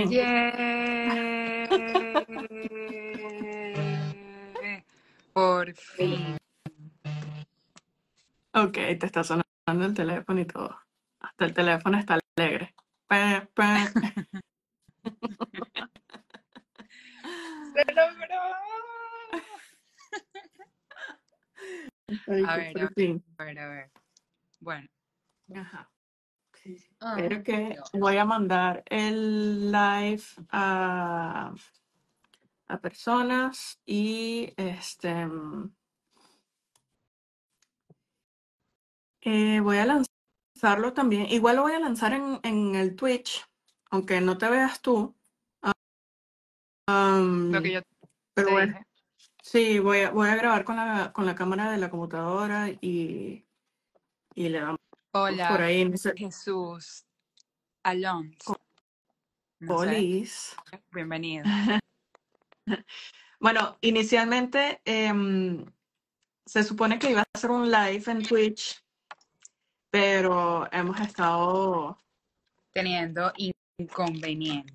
fin. Yeah. Por fin. Ok, te está sonando el teléfono y todo. Hasta el teléfono está alegre. ¡Se logró! Ay, A que ver, por a fin. A ver, a ver. Bueno. Ajá. Ah, que voy a mandar el live a, a personas y este mm, eh, voy a lanzarlo también. Igual lo voy a lanzar en, en el Twitch, aunque no te veas tú. Am, Lo que yo pero bueno, dije. sí, voy a, voy a grabar con la, con la cámara de la computadora y, y le por Hola, ahí. Jesús Alonso. No sé. polis. Bienvenido. Bueno, inicialmente em, se supone que iba a hacer un live en Twitch, pero hemos estado Teniendo inconveniente.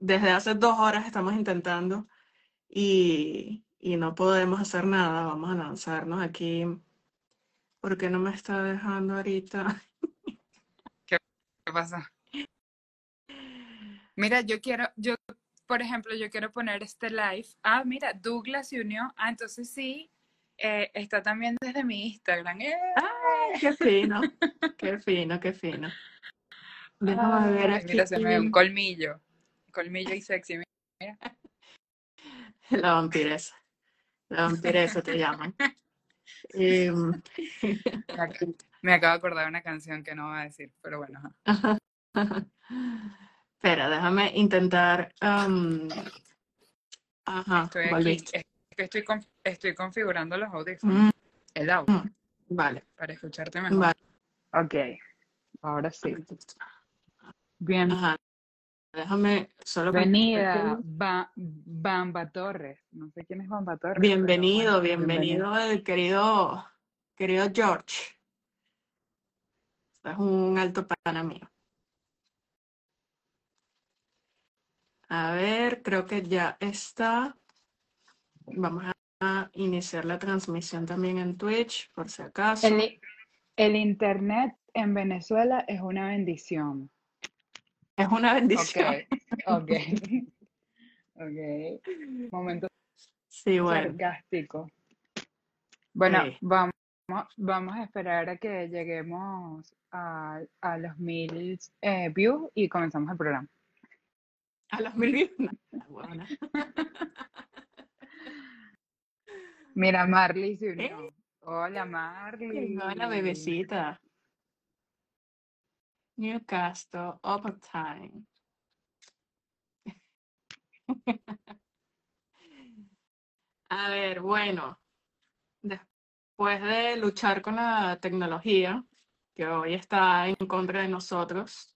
desde hace dos horas estamos intentando y, y no podemos hacer nada. Vamos a lanzarnos aquí. ¿Por qué no me está dejando ahorita? ¿Qué pasa? Mira, yo quiero, yo, por ejemplo, yo quiero poner este live. Ah, mira, Douglas se unió. Ah, entonces sí, eh, está también desde mi Instagram. ¡Eh! ¡Ay, qué fino! ¡Qué fino, qué fino! Déjame ver Ay, mira, se me ve un aquí colmillo. Colmillo y sexy. Mira. la vampiresa. La vampiresa te llaman. Em, Me ac- Me acabo de acordar de una canción que no voy a decir, pero bueno. ajá. Espera, déjame intentar. am, ajá, Estoy aquí, volviste. es que estoy, con- estoy configurando los audífonos, Mm, el audio, vale, para escucharte mejor. vale. Ok, ahora sí. Bien. Ajá, déjame solo Bienvenida, Ba- Bamba Torres. No sé quién es Bamba Torres, Bienvenido, bueno, bienvenido. bienvenido el querido, querido George. Es un alto pana mío. A ver, creo que ya está. Vamos a iniciar la transmisión también en Twitch, por si acaso. El internet en Venezuela es una bendición. Es una bendición. ok, ok. Momento Sí, bueno. sarcástico. Bueno, Sí. vamos, vamos a esperar a que lleguemos a, a los mil eh, views y comenzamos el programa. A los mil views. No. Mira, Marley se unió. Eh, Hola, Hola, Marley. bebecita. Newcastle, overtime. A ver, bueno, después de luchar con la tecnología, que hoy está en contra de nosotros,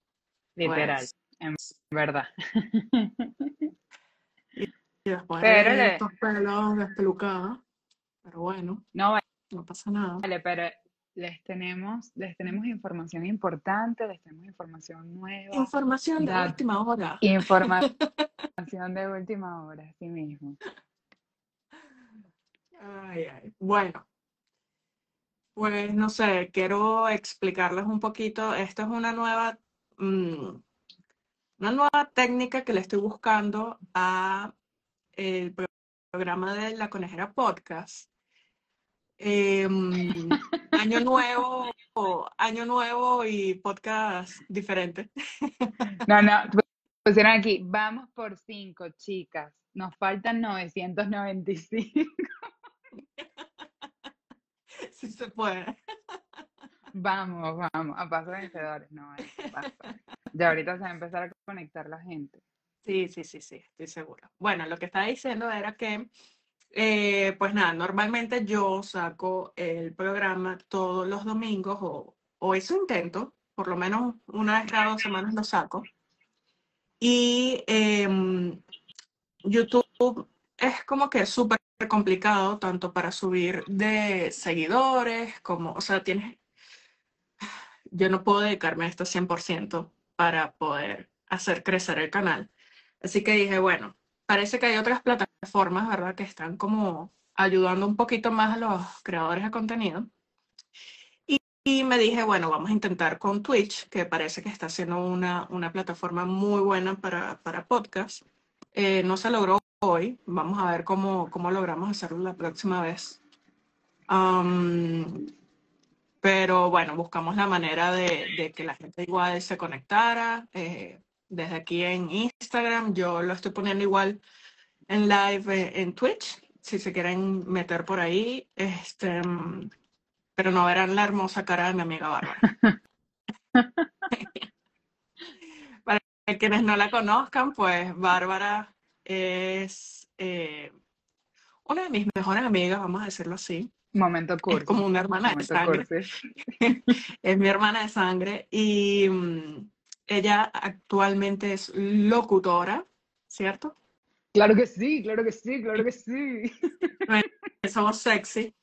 Literal, pues, en verdad. y después Pero de le, estos pelos despelucados, pero bueno, no no pasa nada. vale, pero les tenemos, les tenemos información importante, les tenemos información nueva, Información de última hora. información de última hora, así mismo. Ay, ay. Bueno, pues no sé, quiero explicarles un poquito. Esto es una nueva, mm, una nueva técnica que le estoy buscando a el pro- programa de La Conejera Podcast. Em, año nuevo, año nuevo y podcast diferente. No, no, pusieron aquí, vamos por cinco, chicas. Nos faltan 995. Si se puede. Vamos, vamos, a paso vencedores. No, paso. Ya ahorita se va a empezar a conectar la gente. Sí, sí, sí, sí, estoy segura. Bueno, lo que estaba diciendo era que, eh, pues nada, normalmente yo saco el programa todos los domingos o, o eso intento, por lo menos una vez cada dos semanas lo saco. Y em, YouTube es como que súper complicado, tanto para subir de seguidores, como, o sea, tienes, yo no puedo dedicarme a esto 100% para poder hacer crecer el canal. Así que dije, bueno, parece que hay otras plataformas, ¿verdad? Que están como ayudando un poquito más a los creadores de contenido. Y, me dije, bueno, vamos a intentar con Twitch, que parece que está siendo una, una plataforma muy buena para, para podcast. Eh, no se logró hoy, vamos a ver cómo, cómo logramos hacerlo la próxima vez. pero bueno, buscamos la manera de, de, que la gente igual se conectara. Eh, desde aquí en Instagram, yo lo estoy poniendo igual en live eh, en Twitch, si se quieren meter por ahí, este, pero no verán la hermosa cara de mi amiga Bárbara. Para quienes no la conozcan, pues Bárbara es eh, una de mis mejores amigas, vamos a decirlo así. Momento cursi. Es como una hermana de sangre. es mi hermana de sangre y mm, ella actualmente es locutora, ¿cierto? Claro que sí, claro que sí, claro que sí. Somos sexy.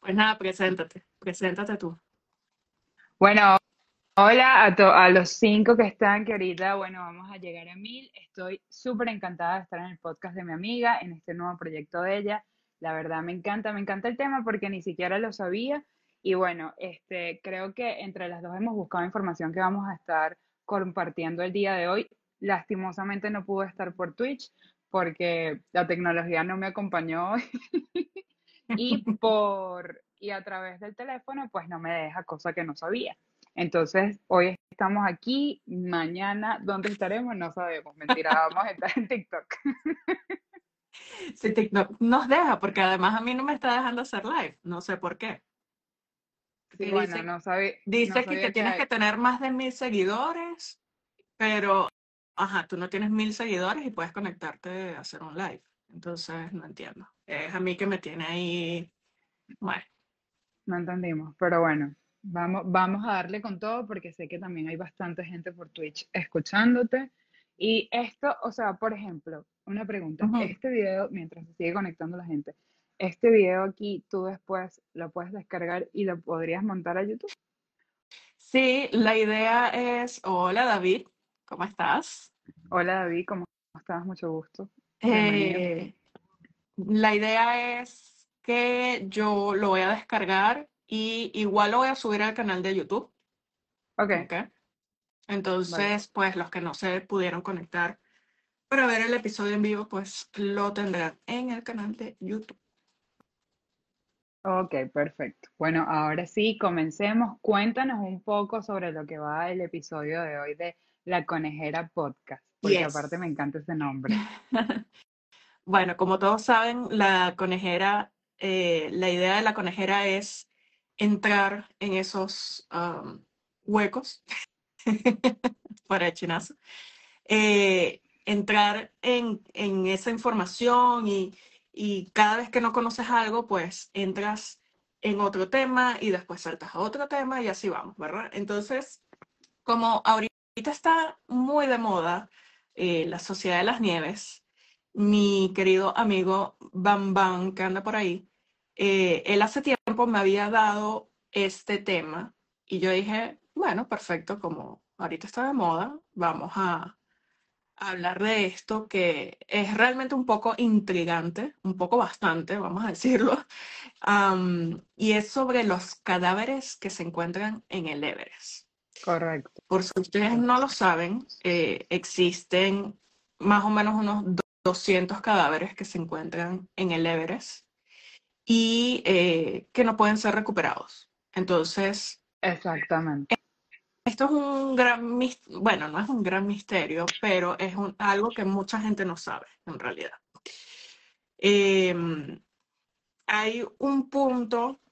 Pues nada, preséntate, preséntate tú. Bueno, hola a, a los cinco que están, que ahorita, bueno, vamos a llegar a mil. Estoy súper encantada de estar en el podcast de mi amiga, en este nuevo proyecto de ella. La verdad me encanta, me encanta el tema porque ni siquiera lo sabía. Y bueno, este, creo que entre las dos hemos buscado información que vamos a estar compartiendo el día de hoy. Lastimosamente no pude estar por Twitch porque la tecnología no me acompañó y por y a través del teléfono pues no me deja cosa que no sabía. Entonces, hoy estamos aquí, mañana, ¿dónde estaremos? No sabemos, mentira, vamos a estar en TikTok. Sí, TikTok nos deja, porque además a mí no me está dejando hacer live, no sé por qué. Sí, dice, no sabe, dice que, tienes que tener más de mil seguidores, pero, ajá, tú no tienes mil seguidores y puedes conectarte a hacer un live. Entonces, no entiendo. Es a mí que me tiene ahí, bueno. No entendimos, pero bueno, vamos, vamos a darle con todo porque sé que también hay bastante gente por Twitch escuchándote. Y esto, o sea, por ejemplo, una pregunta. Este video, mientras se sigue conectando la gente, este video aquí tú después lo puedes descargar y lo podrías montar a YouTube. Sí, la idea es, hola David, ¿cómo estás? Hola David, ¿cómo estás? Mucho gusto. Eh, la idea es que yo lo voy a descargar y igual lo voy a subir al canal de YouTube. Ok. okay. Entonces, pues los que no se pudieron conectar para ver el episodio en vivo, pues lo tendrán en el canal de YouTube. Ok, perfecto. Bueno, ahora sí, comencemos. Cuéntanos un poco sobre lo que va el episodio de hoy de La Conejera Podcast, porque aparte me encanta ese nombre. bueno, como todos saben, la conejera, eh, la idea de la conejera es entrar en esos huecos para el chinazo, eh, entrar en, en esa información y y cada vez que no conoces algo, pues entras en otro tema y después saltas a otro tema y así vamos, ¿verdad? Entonces, como ahorita está muy de moda eh, la Sociedad de las Nieves, mi querido amigo Bam Bam, que anda por ahí, eh, él hace tiempo me había dado este tema y yo dije, bueno, perfecto, como ahorita está de moda, vamos a, hablar de esto que es realmente un poco intrigante, un poco bastante, vamos a decirlo, y es sobre los cadáveres que se encuentran en el Everest. Correcto. Por si ustedes no lo saben, eh, existen más o menos unos 200 cadáveres que se encuentran en el Everest y eh, que no pueden ser recuperados. Entonces, exactamente esto es un gran, bueno, no es un gran misterio, pero es algo que mucha gente no sabe en realidad. Em, hay un punto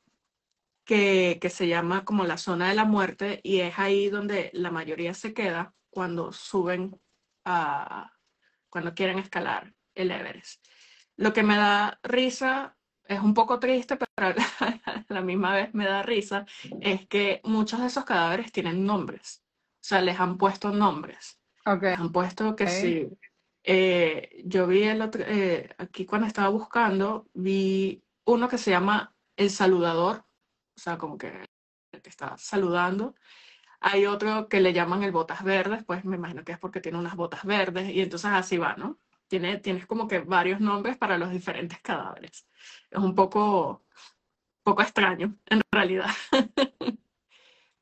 que, que, se llama como la zona de la muerte y es ahí donde la mayoría se queda cuando suben a, cuando quieren escalar el Everest. Lo que me da risa es un poco triste, pero a la misma vez me da risa, es que muchos de esos cadáveres tienen nombres. O sea, les han puesto nombres. Okay. Les han puesto que sí. Eh, yo vi el otro, eh, aquí cuando estaba buscando, vi uno que se llama El Saludador. O sea, como que el que está saludando. Hay otro que le llaman el botas verdes, pues me imagino que es porque tiene unas botas verdes y entonces así va, ¿no? Tiene, tienes como que varios nombres para los diferentes cadáveres. Es un poco, poco extraño, en realidad.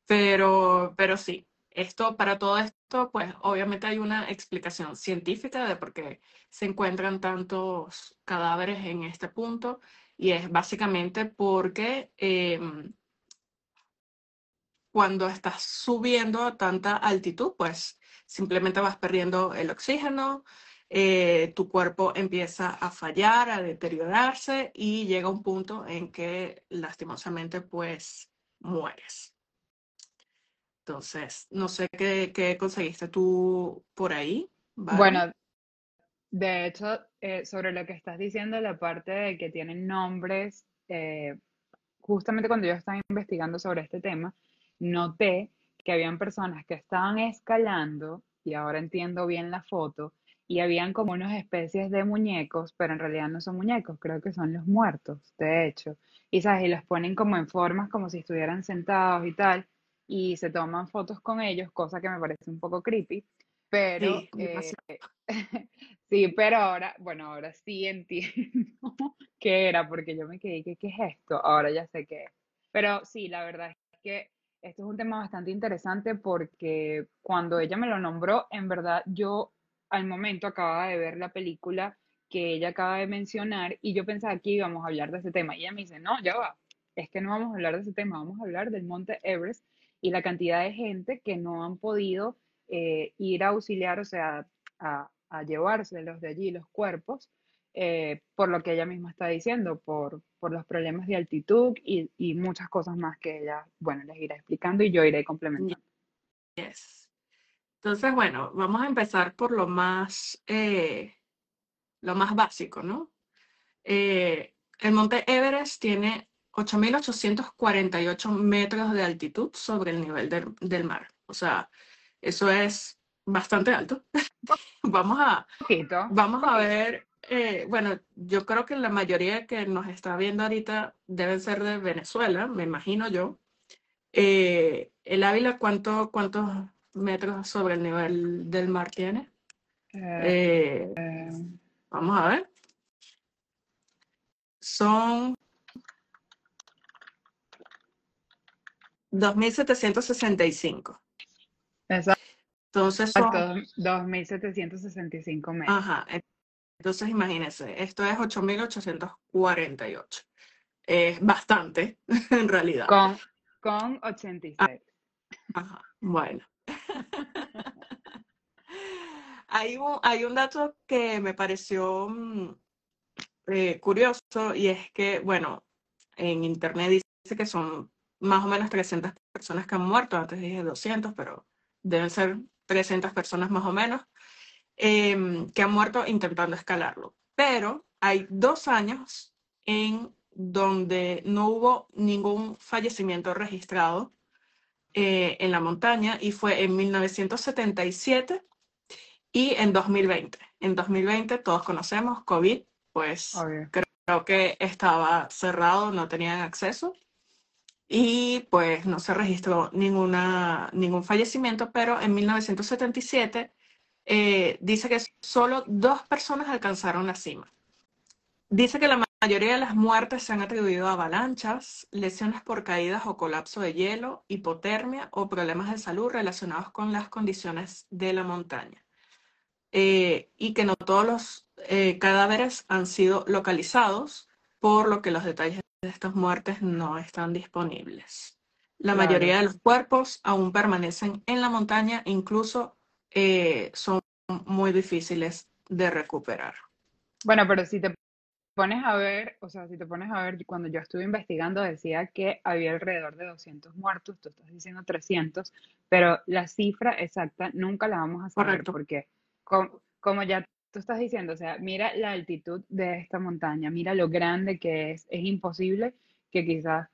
pero, pero sí, esto, para todo esto, pues obviamente hay una explicación científica de por qué se encuentran tantos cadáveres en este punto y es básicamente porque em, cuando estás subiendo a tanta altitud, pues simplemente vas perdiendo el oxígeno, eh, tu cuerpo empieza a fallar, a deteriorarse y llega un punto en que lastimosamente pues mueres. Entonces, no sé qué, conseguiste tú por ahí. Bueno, de hecho, eh, sobre lo que estás diciendo, la parte de que tienen nombres, eh, justamente cuando yo estaba investigando sobre este tema, noté que habían personas que estaban escalando, y ahora entiendo bien la foto, y habían como unas especies de muñecos, pero en realidad no son muñecos, creo que son los muertos, de hecho. Y sabes, y los ponen como en formas como si estuvieran sentados y tal, y se toman fotos con ellos, cosa que me parece un poco creepy, pero sí, eh, sí pero ahora, bueno, ahora sí entiendo qué era, porque yo me quedé, ¿qué, ¿qué es esto? Ahora ya sé qué es. Pero sí, la verdad es que esto es un tema bastante interesante porque cuando ella me lo nombró, en verdad yo al momento acababa de ver la película que ella acaba de mencionar y yo pensaba que íbamos a hablar de ese tema. Y ella me dice, no, ya va, es que no vamos a hablar de ese tema, vamos a hablar del monte Everest y la cantidad de gente que no han podido eh, ir a auxiliar, o sea, a, a llevárselos de allí los cuerpos, eh, por lo que ella misma está diciendo, por, por los problemas de altitud y, y, muchas cosas más que ella, bueno, les irá explicando y yo iré complementando. Yes. Entonces, bueno, vamos a empezar por lo más, eh, lo más básico, ¿no? Eh, el monte Everest tiene 8.848 metros de altitud sobre el nivel del, del mar. O sea, eso es bastante alto. vamos a, vamos a ver eh, bueno, yo creo que la mayoría que nos está viendo ahorita deben ser de Venezuela, me imagino yo. Eh, ¿El Ávila cuánto, cuántos metros sobre el nivel del mar tiene? Eh, vamos a ver. Son 2.765. Exacto. Entonces son... 2.765 metros. Ajá. Entonces, imagínense, esto es 8.848. Es bastante, en realidad. Con, con 86. ajá, bueno. Hay, un, hay un dato que me pareció mm, eh, curioso y es que, bueno, en internet dice que son más o menos 300 personas que han muerto, antes dije 200, pero deben ser 300 personas más o menos. Em, que han muerto intentando escalarlo. Pero hay dos años en donde no hubo ningún fallecimiento registrado eh, en la montaña y fue en 1977 y en 2020. En 2020 todos conocemos COVID, pues creo que estaba cerrado, no tenían acceso y pues no se registró ninguna, ningún fallecimiento, pero en 1977 eh, dice que solo dos personas alcanzaron la cima. Dice que la mayoría de las muertes se han atribuido a avalanchas, lesiones por caídas o colapso de hielo, hipotermia o problemas de salud relacionados con las condiciones de la montaña. Eh, y que no todos los eh, cadáveres han sido localizados, por lo que los detalles de estas muertes no están disponibles. La mayoría de los cuerpos aún permanecen en la montaña, incluso eh, son muy difíciles de recuperar. Bueno, pero si te pones a ver, o sea, si te pones a ver, cuando yo estuve investigando decía que había alrededor de 200 muertos, tú estás diciendo 300, pero la cifra exacta nunca la vamos a saber porque como, como ya tú estás diciendo, o sea, mira la altitud de esta montaña, mira lo grande que es, es imposible que quizás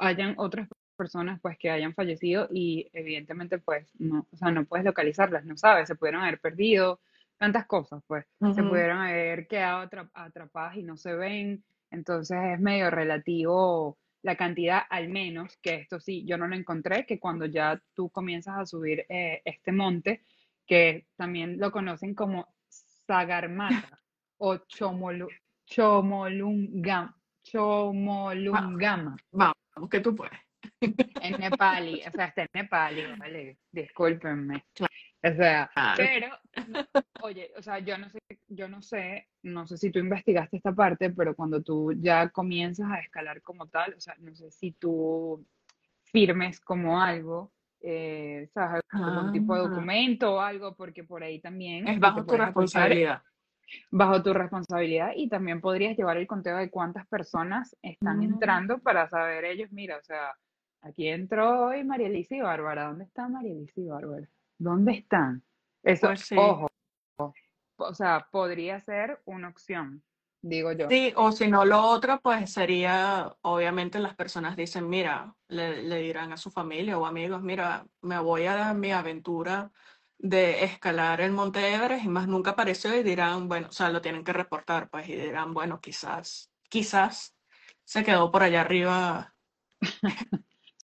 hayan otras personas pues que hayan fallecido y evidentemente pues no, o sea, no puedes localizarlas, no sabes, se pudieron haber perdido, tantas cosas pues, se pudieron haber quedado atrapadas y no se ven, entonces es medio relativo la cantidad al menos, que esto sí, yo no lo encontré, que cuando ya tú comienzas a subir eh, este monte, que también lo conocen como Sagarmata o Chomolu, Chomolungam, Chomolungama. Vamos, que tú puedes. En nepali, o sea, está en nepali, vale, discúlpenme. O sea, pero, oye, o sea, yo no sé, yo no sé, no sé si tú investigaste esta parte, pero cuando tú ya comienzas a escalar como tal, o sea, no sé si tú firmes como algo, eh, ¿sabes? Algún tipo de ah. documento o algo, porque por ahí también... Es bajo tu responsabilidad. Bajo tu responsabilidad y también podrías llevar el conteo de cuántas personas están mm. entrando para saber ellos, mira, o sea, aquí entró hoy María Elisa y Bárbara, ¿dónde está María Elisa y Bárbara? ¿Dónde están? Eso, pues ojo, o sea, podría ser una opción, digo yo. Sí, o si no, lo otro, pues sería, obviamente las personas dicen, mira, le, dirán a su familia o amigos, mira, me voy a dar mi aventura de escalar el Monte Everest y más nunca apareció y dirán, bueno, o sea, lo tienen que reportar, pues, y dirán, bueno, quizás, quizás se quedó por allá arriba.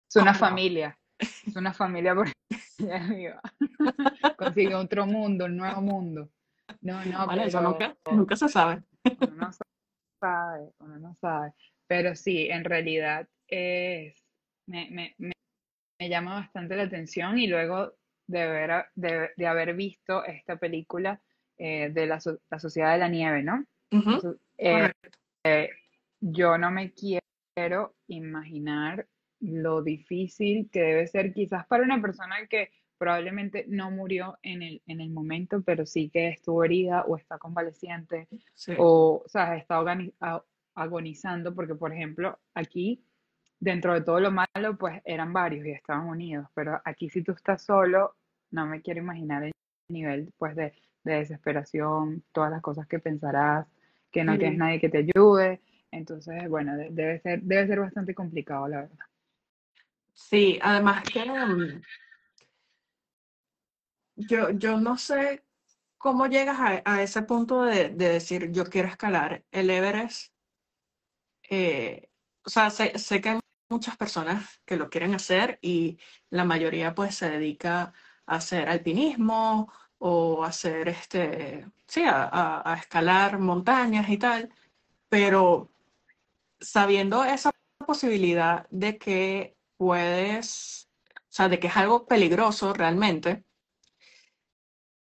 es una familia, es una familia por arriba. Consigue otro mundo, un nuevo mundo. No, no, vale, eso nunca, nunca se sabe. Uno no sabe, uno no sabe. Pero sí, en realidad es, me, me, me, llama bastante la atención y luego de, ver, de, de haber visto esta película eh, de la, la, Sociedad de la Nieve, ¿no? Eh, eh, yo no me quiero imaginar lo difícil que debe ser quizás para una persona que probablemente no murió en el, en el momento, pero sí que estuvo herida o está convaleciente o, o sea, está agonizando, porque por ejemplo, aquí, dentro de todo lo malo, pues eran varios y estaban unidos, pero aquí si tú estás solo, no me quiero imaginar el nivel pues de, desesperación, todas las cosas que pensarás, que no tienes nadie que te ayude, entonces, bueno, debe ser, debe ser bastante complicado, la verdad. Sí, además que mm, yo, yo no sé cómo llegas a, ese punto de, decir yo quiero escalar el Everest. Eh, o sea, sé, que hay muchas personas que lo quieren hacer y la mayoría pues se dedica a hacer alpinismo o hacer este, sí, a, a escalar montañas y tal, pero sabiendo esa posibilidad de que puedes, o sea, de que es algo peligroso realmente,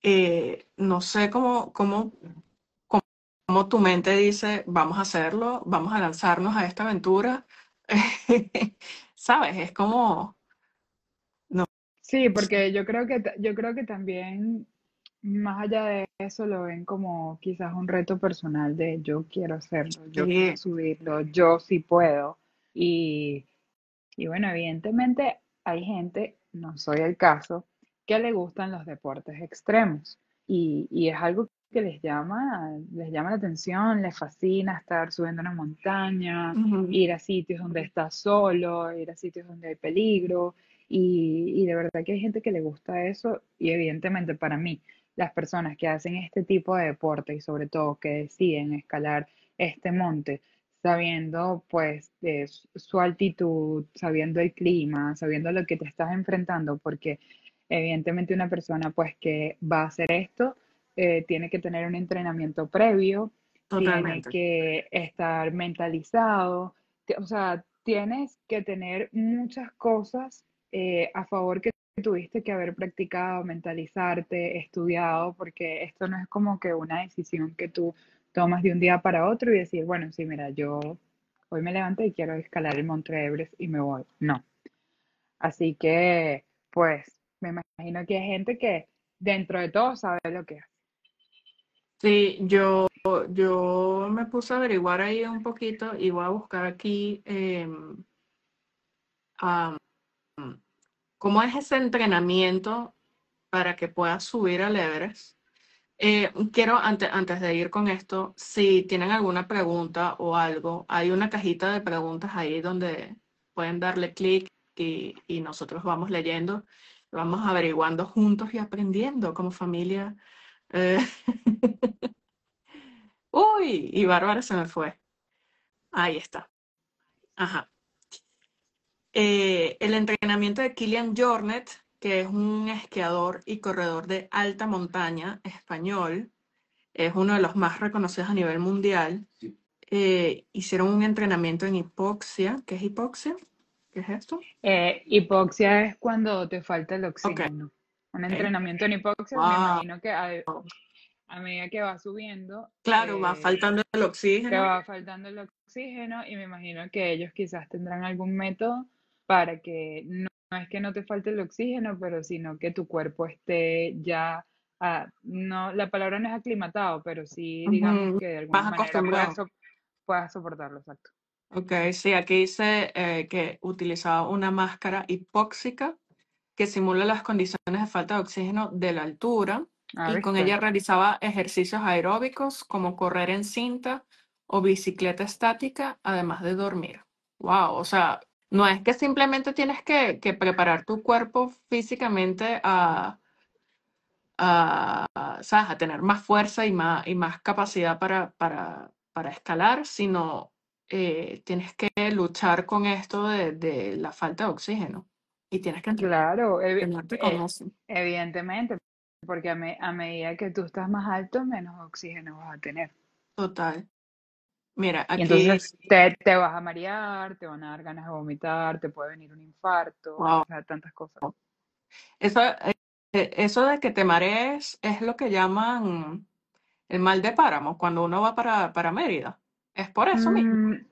eh, no sé cómo, cómo, cómo, tu mente dice, vamos a hacerlo, vamos a lanzarnos a esta aventura. ¿Sabes? Es como... No. Sí, porque yo creo que yo creo que también más allá de eso lo ven como quizás un reto personal de yo quiero hacerlo, yo quiero subirlo, yo sí puedo. Y, y bueno, evidentemente hay gente, no soy el caso, que le gustan los deportes extremos. Y, y, es algo que les llama, les llama la atención, les fascina estar subiendo una montaña, ir a sitios donde está solo, ir a sitios donde hay peligro. Y, y de verdad que hay gente que le gusta eso. Y evidentemente para mí las personas que hacen este tipo de deporte y sobre todo que deciden escalar este monte sabiendo pues de su altitud, sabiendo el clima, sabiendo lo que te estás enfrentando, porque Evidentemente una persona pues que va a hacer esto eh, tiene que tener un entrenamiento previo, tiene que estar mentalizado, o sea, tienes que tener muchas cosas eh, a favor que tuviste que haber practicado, mentalizarte, estudiado, porque esto no es como que una decisión que tú tomas de un día para otro y decir, bueno, sí, mira, yo hoy me levanto y quiero escalar el Monte Everest y me voy. No. Así que, pues, me imagino que hay gente que dentro de todo sabe lo que hace. Sí, yo, yo me puse a averiguar ahí un poquito y voy a buscar aquí em, cómo es ese entrenamiento para que puedas subir al Everest. Eh, quiero, antes, antes de ir con esto, si tienen alguna pregunta o algo, hay una cajita de preguntas ahí donde pueden darle clic y, y nosotros vamos leyendo vamos averiguando juntos y aprendiendo como familia. Eh, Uy, y Bárbara se me fue. Ahí está. Ajá. eh, el entrenamiento de Kilian Jornet, que es un esquiador y corredor de alta montaña español, es uno de los más reconocidos a nivel mundial. Eh, hicieron un entrenamiento en hipoxia. ¿Qué es hipoxia? ¿Qué es esto? Eh, hipoxia es cuando te falta el oxígeno. Un entrenamiento en hipoxia, me imagino que a, medida que va subiendo. Claro, va faltando el oxígeno. Que va faltando el oxígeno y me imagino que ellos quizás tendrán algún método para que no, es que no te falte el oxígeno, pero sino que tu cuerpo esté ya, no, la palabra no es aclimatado, pero sí digamos que de alguna manera puedas, soportarlo, exacto. Ok, sí, aquí dice eh, que utilizaba una máscara hipóxica que simula las condiciones de falta de oxígeno de la altura ah, y con ella realizaba ejercicios aeróbicos como correr en cinta o bicicleta estática, además de dormir. Wow, o sea, no es que simplemente tienes que, preparar tu cuerpo físicamente a, a, tener más fuerza y más, y más capacidad para, para, escalar, sino eh, tienes que luchar con esto de, la falta de oxígeno. Y tienes que claro, eh, evidentemente, porque a, a medida que tú estás más alto, menos oxígeno vas a tener. Total. Mira, aquí... entonces te, vas a marear, te van a dar ganas de vomitar, te puede venir un infarto, o sea, tantas cosas. Eso, eh, eso de que te marees es lo que llaman el mal de páramo, cuando uno va para, para Mérida. Es por eso mismo. Mm,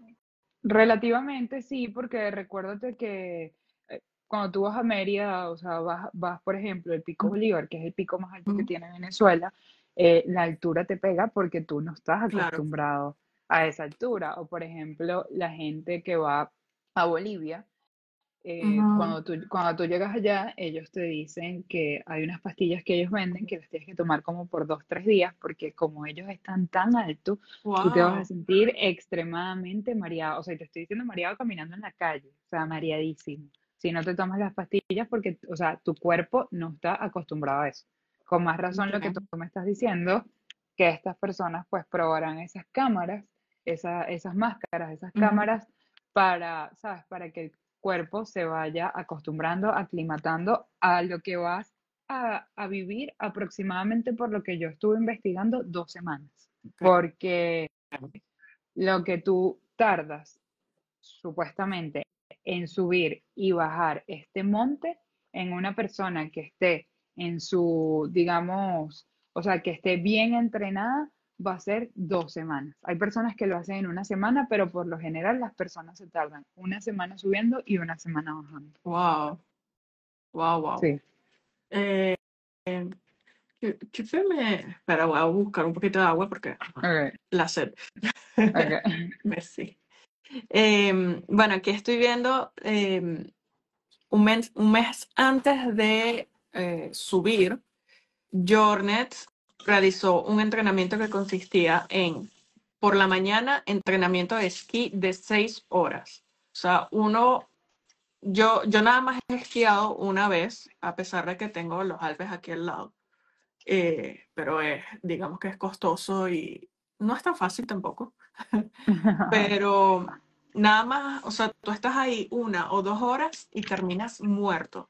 relativamente sí, porque recuérdate que eh, cuando tú vas a Mérida, o sea, vas, vas, por ejemplo, el Pico Bolívar, que es el pico más alto que tiene Venezuela, eh, la altura te pega porque tú no estás acostumbrado a esa altura. O por ejemplo, la gente que va a Bolivia, eh, cuando, tú, cuando tú llegas allá, ellos te dicen que hay unas pastillas que ellos venden que las tienes que tomar como por dos, tres días, porque como ellos están tan altos, tú te vas a sentir extremadamente mareado. O sea, te estoy diciendo mareado caminando en la calle, o sea, mareadísimo. Si no te tomas las pastillas, porque, o sea, tu cuerpo no está acostumbrado a eso. Con más razón lo que tú me estás diciendo, que estas personas pues probarán esas cámaras esas máscaras, esas cámaras, para, ¿sabes? Para que el cuerpo se vaya acostumbrando, aclimatando a lo que vas a, vivir aproximadamente por lo que yo estuve investigando dos semanas. Porque lo que tú tardas supuestamente en subir y bajar este monte en una persona que esté en su, digamos, o sea, que esté bien entrenada, va a ser dos semanas. Hay personas que lo hacen en una semana, pero por lo general las personas se tardan una semana subiendo y una semana bajando. Wow. Wow, wow. Sí. Eh, Espera, voy a buscar un poquito de agua porque la sed. Merci. Em, bueno, aquí estoy viendo em, un, mes, un mes antes de eh, subir, Jornet realizó un entrenamiento que consistía en, por la mañana, entrenamiento de esquí de seis horas. O sea, uno, yo, yo nada más he esquiado una vez, a pesar de que tengo los Alpes aquí al lado. Eh, pero es, digamos que es costoso y no es tan fácil tampoco. pero nada más, o sea, tú estás ahí una o dos horas y terminas muerto.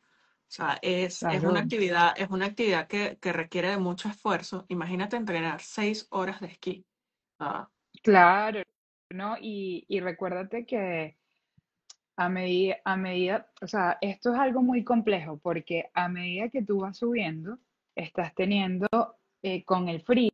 O sea, es, es una actividad, es una actividad que, que, requiere de mucho esfuerzo. Imagínate entrenar seis horas de esquí. Ah. Claro, ¿no? Y, y recuérdate que a medida, a medida, o sea, esto es algo muy complejo porque a medida que tú vas subiendo, estás teniendo, eh, con el frío,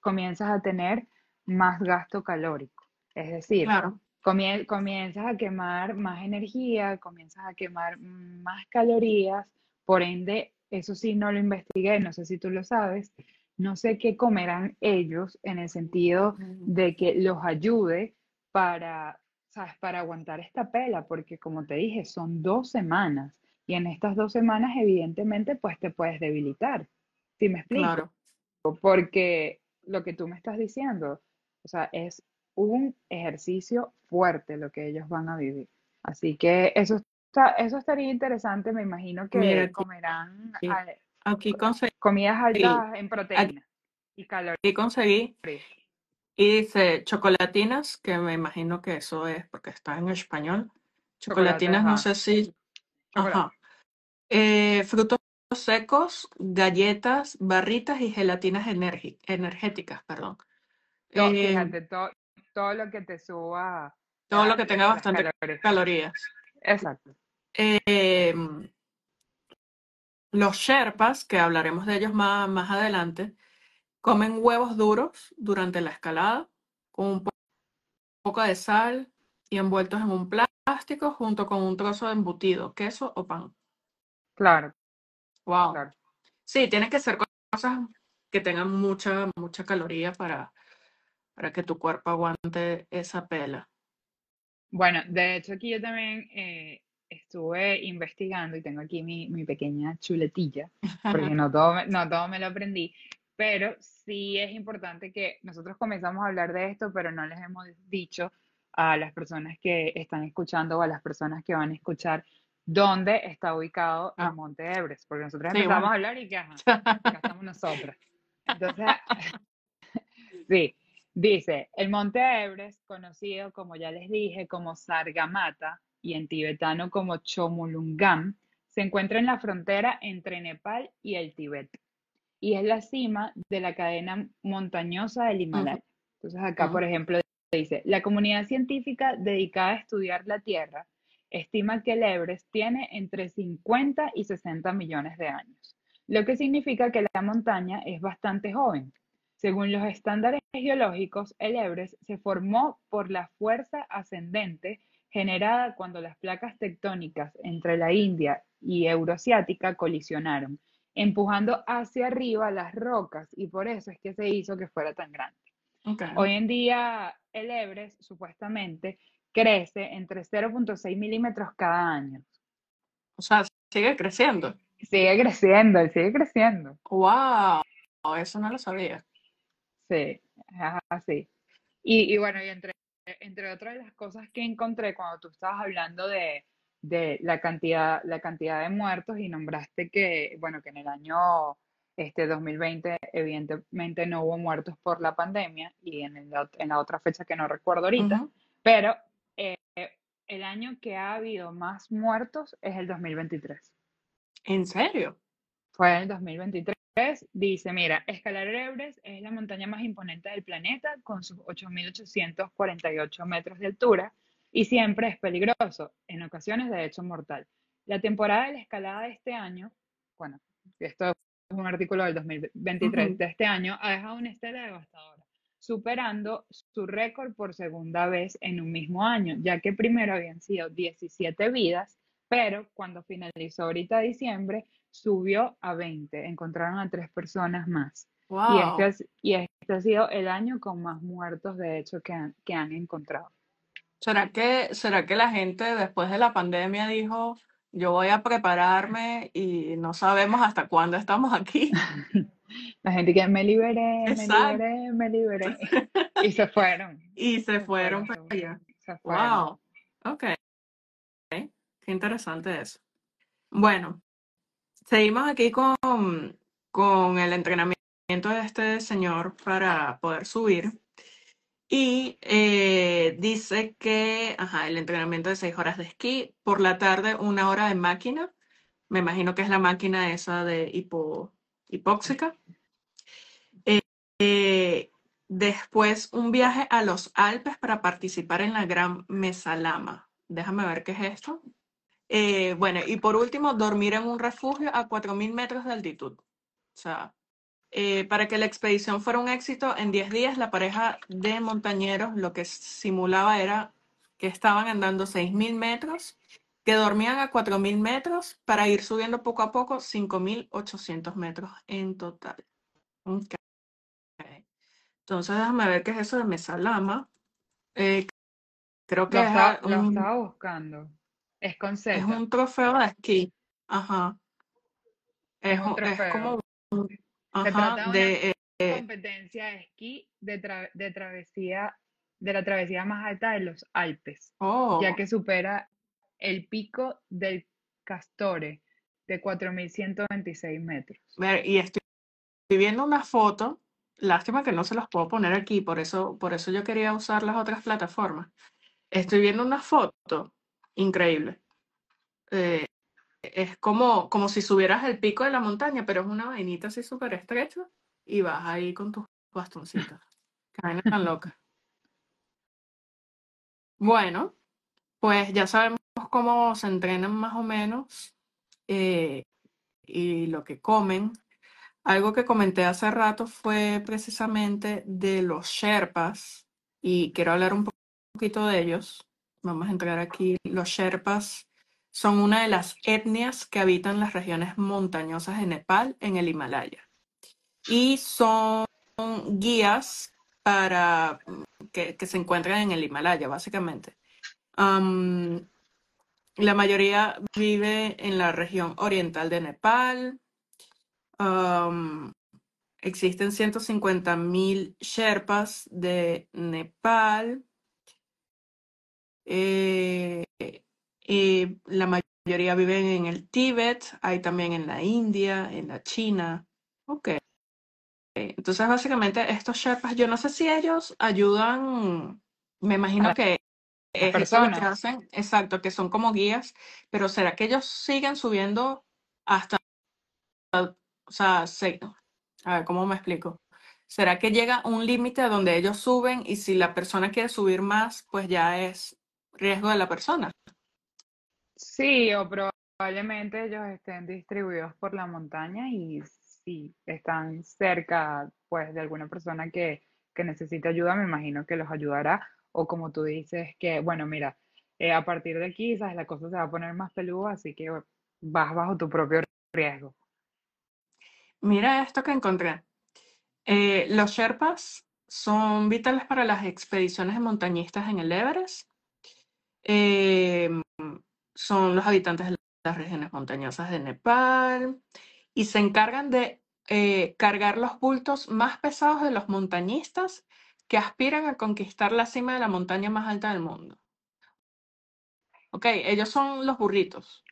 comienzas a tener más gasto calórico. Es decir, claro comienzas a quemar más energía, comienzas a quemar más calorías, por ende, eso sí no lo investigué, no sé si tú lo sabes, no sé qué comerán ellos en el sentido de que los ayude para, ¿sabes? Para aguantar esta pela, porque como te dije, son dos semanas y en estas dos semanas evidentemente pues te puedes debilitar. ¿Sí me explico? Claro. Porque lo que tú me estás diciendo, o sea, es un ejercicio fuerte lo que ellos van a vivir. Así que eso está, eso estaría interesante, me imagino que comerán aquí conseguí, comidas altas en proteínas y calorías. Y conseguí. Y dice chocolatinas, que me imagino que eso es porque está en español. Chocolatinas, no sé si. Ajá. Eh, frutos secos, galletas, barritas y gelatinas energéticas, perdón. To- Eh, fíjate, todo lo que te suba todo lo que tenga bastante calorías. calorías. Exacto. Eh, los Sherpas, que hablaremos de ellos más, más adelante, comen huevos duros durante la escalada con un po- poco de sal y envueltos en un plástico junto con un trozo de embutido, queso o pan. Claro, Wow. claro. Sí, tienen que ser cosas que tengan mucha, mucha caloría para, para que tu cuerpo aguante esa pela. Bueno, de hecho aquí yo también eh, estuve investigando y tengo aquí mi, mi pequeña chuletilla, porque no todo, me- no todo me lo aprendí, pero sí es importante que nosotros comenzamos a hablar de esto, pero no les hemos dicho a las personas que están escuchando o a las personas que van a escuchar dónde está ubicado el Ah. Monte Everest, porque nosotros Sí, empezamos bueno. a hablar y que, ajá, acá estamos nosotras. Entonces, sí, dice, el monte Everest, conocido como ya les dije, como Sargamata y en tibetano como Chomolungam, se encuentra en la frontera entre Nepal y el Tíbet y es la cima de la cadena montañosa del Himalaya. Entonces acá, por ejemplo, dice, la comunidad científica dedicada a estudiar la Tierra estima que el Everest tiene entre 50 y 60 millones de años, lo que significa que la montaña es bastante joven. Según los estándares geológicos, el Everest se formó por la fuerza ascendente generada cuando las placas tectónicas entre la India y Euroasiática colisionaron, empujando hacia arriba las rocas y por eso es que se hizo que fuera tan grande. Hoy en día el Everest supuestamente crece entre 0.6 milímetros cada año. O sea, sigue creciendo. Sigue creciendo, sigue creciendo. Wow, eso no lo sabía. Sí, es así. Y, y bueno, y entre, entre otras de las cosas que encontré cuando tú estabas hablando de, de la cantidad, la cantidad de muertos y nombraste que, bueno, que en el año este 2020 evidentemente no hubo muertos por la pandemia y en, el en la otra fecha que no recuerdo ahorita, pero eh, el año que ha habido más muertos es el 2023. ¿En serio? Fue en el 2023. Dice, mira, escalar el Everest es la montaña más imponente del planeta con sus 8.848 metros de altura y siempre es peligroso, en ocasiones de hecho mortal. La temporada de la escalada de este año, bueno, esto es un artículo del 2023 Ujú. de este año, ha dejado una estela devastadora, superando su récord por segunda vez en un mismo año, ya que primero habían sido 17 vidas, pero cuando finalizó ahorita diciembre, subió a 20, encontraron a tres personas más. Y Wow. este, es- y este ha sido el año con más muertos, de hecho, que han, que han encontrado. ¿Será que, será que la gente después de la pandemia dijo, yo voy a prepararme y no sabemos hasta cuándo estamos aquí? La gente que me liberé, me Exacto. liberé, me liberé. Y se fueron. Y se Se fueron fueron, para se allá. se fueron. Wow. Ok. Qué interesante eso. Bueno, seguimos aquí con, con el entrenamiento de este señor para poder subir. Y eh, dice que, ajá, el entrenamiento de seis horas de esquí, por la tarde una hora de máquina, me imagino que es la máquina esa de hipóxica. Eh, eh, después un viaje a los Alpes para participar en la Gran Mesalama. Déjame ver qué es esto. Eh, bueno, y por último, dormir en un refugio a 4.000 metros de altitud. O sea, eh, para que la expedición fuera un éxito, en 10 días la pareja de montañeros lo que simulaba era que estaban andando 6.000 metros, que dormían a 4.000 metros para ir subiendo poco a poco 5.800 metros en total. Entonces, déjame ver qué es eso de Mesalama. Eh, creo que Lo, es, estaba, a- lo estaba buscando. Es un trofeo de esquí. Ajá. Es un un- es trofeo. como, un- Se ajá, trata de una de, eh, competencia de esquí de, tra- de travesía, de la travesía más alta de los Alpes, ya oh, que supera el pico del Castore de 4.126 metros. ver, y estoy viendo una foto. Lástima que no se los puedo poner aquí, por eso, por eso yo quería usar las otras plataformas. Estoy viendo una foto increíble. Eh, es como, como si subieras el pico de la montaña, pero es una vainita así súper estrecha y vas ahí con tus bastoncitos. Vaina tan loca. Bueno, pues ya sabemos cómo se entrenan más o menos eh, y lo que comen. Algo que comenté hace rato fue precisamente de los Sherpas y quiero hablar un poquito de ellos. Vamos a entrar aquí. Los Sherpas son una de las etnias que habitan las regiones montañosas de Nepal en el Himalaya y son guías para que, se encuentran en el Himalaya, básicamente. la mayoría vive en la región oriental de Nepal. existen 150.000 Sherpas de Nepal. Eh, y la mayoría viven en el Tíbet, hay también en la India, en la China. Ok. Entonces, básicamente, estos Sherpas, yo no sé si ellos ayudan, me imagino que es lo que hacen, exacto, que son como guías, pero ¿será que ellos siguen subiendo hasta, o sea, a ver, ¿cómo me explico? ¿Será que llega un límite donde ellos suben y si la persona quiere subir más, pues ya es riesgo de la persona? Sí, o probablemente ellos estén distribuidos por la montaña y si están cerca, pues, de alguna persona que, que necesite ayuda, me imagino que los ayudará. O como tú dices, que, bueno, mira, eh, a partir de aquí, ¿sabes? La cosa se va a poner más peluda, así que vas bajo tu propio riesgo. Mira esto que encontré. Eh, los Sherpas son vitales para las expediciones de montañistas en el Everest. Em, son los habitantes de las regiones montañosas de Nepal y se encargan de eh, cargar los bultos más pesados de los montañistas que aspiran a conquistar la cima de la montaña más alta del mundo. Ok, ellos son los burritos.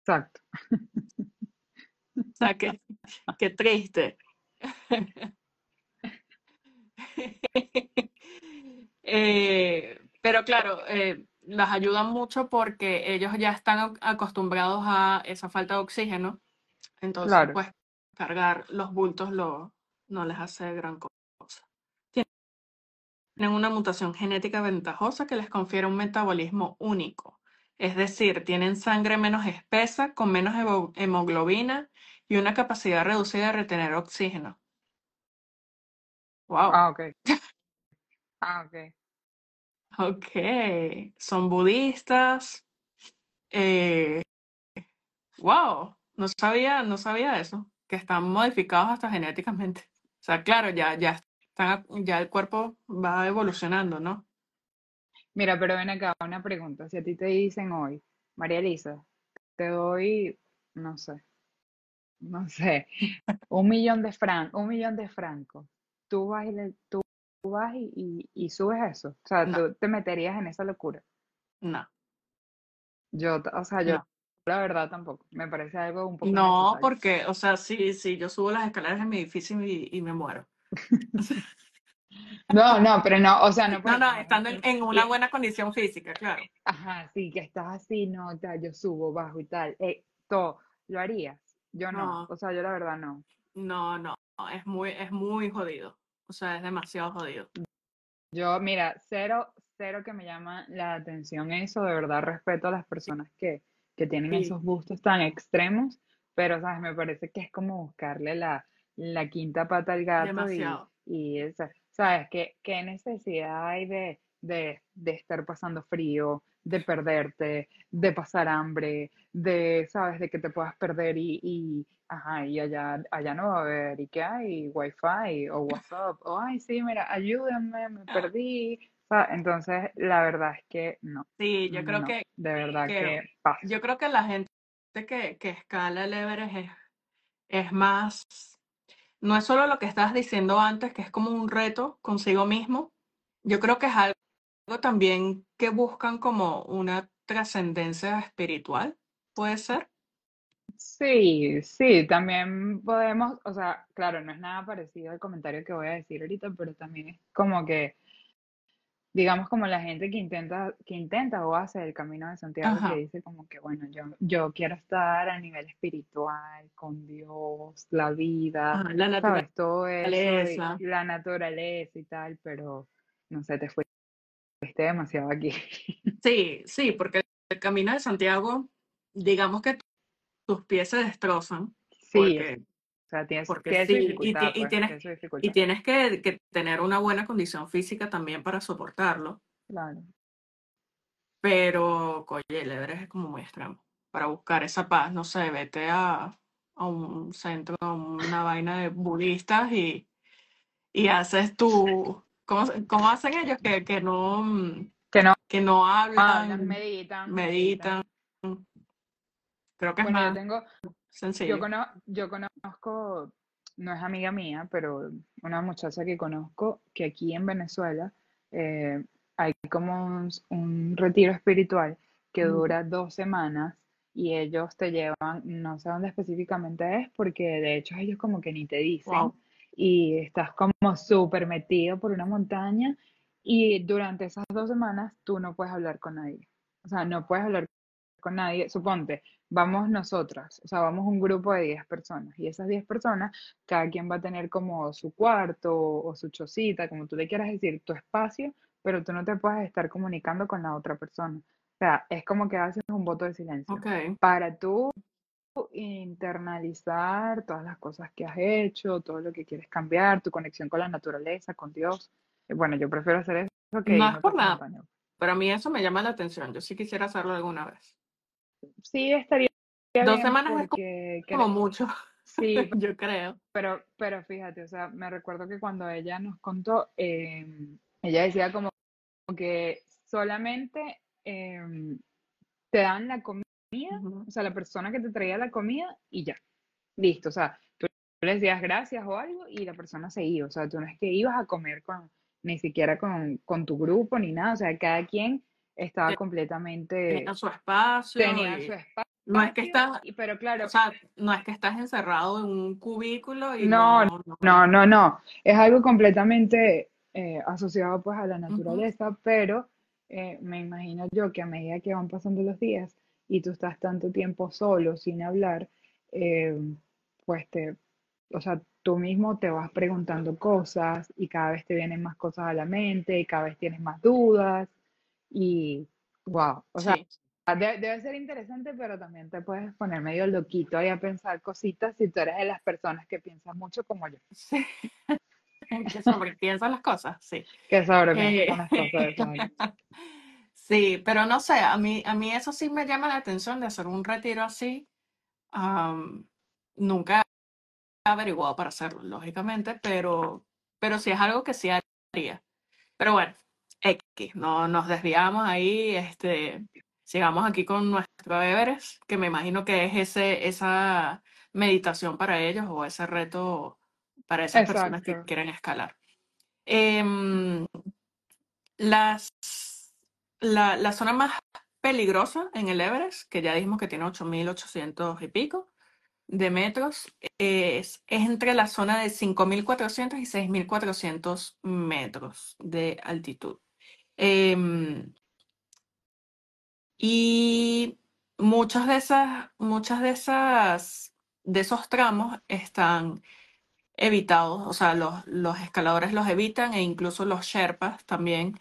Exacto. O sea, qué, qué triste. Eh, pero claro, eh, las ayudan mucho porque ellos ya están acostumbrados a esa falta de oxígeno entonces, pues cargar los bultos lo, no les hace gran cosa. Tienen una mutación genética ventajosa que les confiere un metabolismo único. Es decir, tienen sangre menos espesa, con menos hemoglobina y una capacidad reducida de retener oxígeno. Wow. Ah, ok. Ah, ok. Ok. Son budistas. Eh, wow. No sabía, no sabía eso, que están modificados hasta genéticamente. O sea, claro, ya, ya, están, ya el cuerpo va evolucionando, ¿no? Mira, pero ven acá, una pregunta. Si a ti te dicen hoy, María Elisa, te doy, no sé, no sé, un millón de francos, un millón de francos, tú vas y, tú vas y, subes eso. O sea, tú te meterías en esa locura. No. Yo, o sea, yo la verdad tampoco. Me parece algo un poco. No, porque, o sea, sí, sí, yo subo las escaleras de mi edificio y, me muero. no, no, pero no, o sea, no. No, no, estando en, una buena condición física, claro. Ajá, sí, que estás así, no, yo subo, bajo y tal. Eh, todo, ¿lo harías? Yo no, o sea, yo la verdad no. No, no, es muy, es muy jodido. O sea, es demasiado jodido. Yo, mira, cero, cero que me llama la atención eso, de verdad respeto a las personas que, que tienen esos gustos tan extremos, pero, ¿sabes? Me parece que es como buscarle la, la quinta pata al gato Demasiado. y, y ¿sabes? ¿Qué, ¿Qué, necesidad hay de, de, de, estar pasando frío, de perderte, de pasar hambre, de, ¿sabes? De que te puedas perder y, y ajá, y allá, allá no va a haber, ¿y qué hay? Wi-Fi o WhatsApp, o, ay, sí, mira, ayúdenme, me perdí, entonces, la verdad es que no. Sí, yo creo que, de verdad que, Yo creo que la gente que, que escala el Everest es, es más, no es solo lo que estabas diciendo antes, que es como un reto consigo mismo. Yo creo que es algo también que buscan como una trascendencia espiritual, ¿puede ser? Sí, sí, también podemos, o sea, claro, no es nada parecido al comentario que voy a decir ahorita, pero también es como que digamos como la gente que intenta, que intenta o hace el camino de Santiago, que dice como que, bueno, yo, yo quiero estar a nivel espiritual, con Dios, la vida, la naturaleza. Todo eso, la naturaleza y tal, pero no sé, te fuiste demasiado aquí. Sí, sí, porque el camino de Santiago, digamos que tus pies se destrozan. Sí, o sea, tienes porque que sí, y, pues, tienes, y tienes que, tener una buena condición física también para soportarlo. Claro. Pero, oye, el Everest es como muy extremo. Para buscar esa paz, no sé, vete a, un centro, a una vaina de budistas y, y haces tu... ¿Cómo, hacen ellos? Que, que, no, que no que no hablan, meditan, meditan. Creo que es más tengo, sencillo. Yo, yo conozco, no es amiga mía, pero una muchacha que conozco que aquí en Venezuela eh, hay como un, retiro espiritual que dura dos semanas y ellos te llevan, no sé dónde específicamente es, porque de hecho ellos como que ni te dicen. Y estás como súper metido por una montaña y durante esas dos semanas tú no puedes hablar con nadie. O sea, no puedes hablar con nadie. Suponte, vamos nosotras, o sea, vamos un grupo de 10 personas y esas 10 personas, cada quien va a tener como su cuarto o su chocita, como tú le quieras decir, tu espacio, pero tú no te puedes estar comunicando con la otra persona. O sea, es como que haces un voto de silencio. Para tú internalizar todas las cosas que has hecho, todo lo que quieres cambiar, tu conexión con la naturaleza, con Dios. Bueno, yo prefiero hacer eso que... No es por nada, pero a mí eso me llama la atención. Yo sí quisiera hacerlo alguna vez sí estaría Dos semanas es como, mucho. Sí, yo creo. Pero, pero fíjate, o sea, me recuerdo que cuando ella nos contó, em, ella decía como que solamente em, te dan la comida, o sea, la persona que te traía la comida y ya, listo, o sea, tú le decías gracias o algo y la persona se iba, o sea, tú no es que ibas a comer con, ni siquiera con, con tu grupo ni nada, o sea, cada quien estaba completamente... Tenía su espacio. Tenía su espacio. No es que estás, pero claro, o sea, no es que estás encerrado en un cubículo y no, no, no, no, es algo completamente eh, asociado pues a la naturaleza, pero eh, me imagino yo que a medida que van pasando los días y tú estás tanto tiempo solo sin hablar, eh, pues te, o sea, tú mismo te vas preguntando cosas y cada vez te vienen más cosas a la mente y cada vez tienes más dudas y wow, o sea, debe, ser interesante, pero también te puedes poner medio loquito ahí a pensar cositas si tú eres de las personas que piensan mucho como yo. Sí. que sobrepiensan las cosas, sí. Que sobrepiensan las cosas. sí, pero no sé, a mí, a mí eso sí me llama la atención de hacer un retiro así. nunca he averiguado para hacerlo, lógicamente, pero, pero sí es algo que sí haría. Pero bueno, X, no nos desviamos ahí, este, sigamos aquí con nuestro Everest, que me imagino que es ese, esa meditación para ellos o ese reto para esas personas que quieren escalar. Em, las, la, la, zona más peligrosa en el Everest, que ya dijimos que tiene 8.800 y pico de metros, es, es entre la zona de 5.400 y 6.400 metros de altitud. Em, y muchas de esas, muchas de esas, de esos tramos están evitados, o sea, los, los escaladores los evitan e incluso los Sherpas también,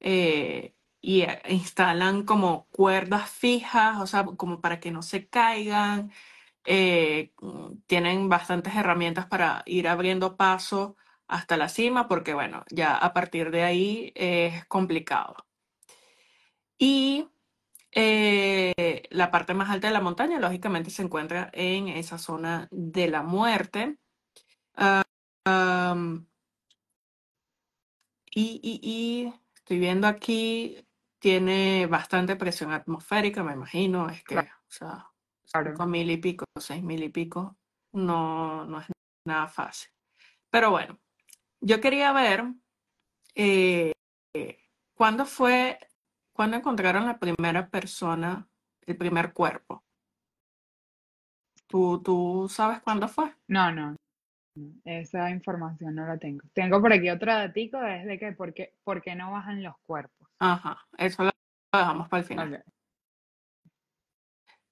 eh, y eh, instalan como cuerdas fijas, o sea, como para que no se caigan. Eh, tienen bastantes herramientas para ir abriendo paso hasta la cima, porque bueno, ya a partir de ahí es complicado. Y eh, la parte más alta de la montaña, lógicamente, se encuentra en esa zona de la muerte. y, estoy viendo aquí, tiene bastante presión atmosférica, me imagino, es que, o sea, cinco mil y pico, seis mil y pico, no, no es nada fácil. Pero bueno, yo quería ver eh, cuándo fue, cuándo encontraron la primera persona, el primer cuerpo. ¿Tú, tú sabes cuándo fue? No, no, esa información no la tengo. Tengo por aquí otro datico, es de que por qué, por qué no bajan los cuerpos. Ajá, eso lo dejamos para el final. Ok.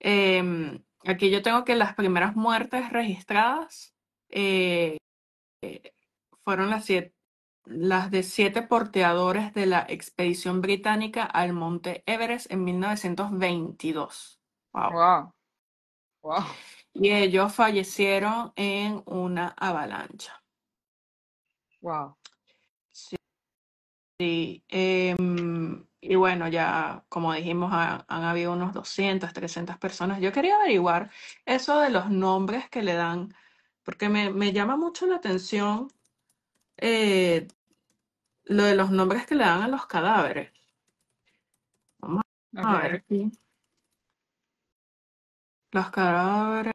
Em, aquí yo tengo que las primeras muertes registradas eh, eh, fueron las, siete- las de siete porteadores de la expedición británica al Monte Everest en 1922. Wow. Wow. Wow. Y ellos fallecieron en una avalancha. Wow. Sí, em, y bueno, ya como dijimos, ha- han habido unos 200, 300 personas. Yo quería averiguar eso de los nombres que le dan, porque me, me llama mucho la atención eh, lo de los nombres que le dan a los cadáveres. Vamos a Ok. ver aquí. Los cadáveres,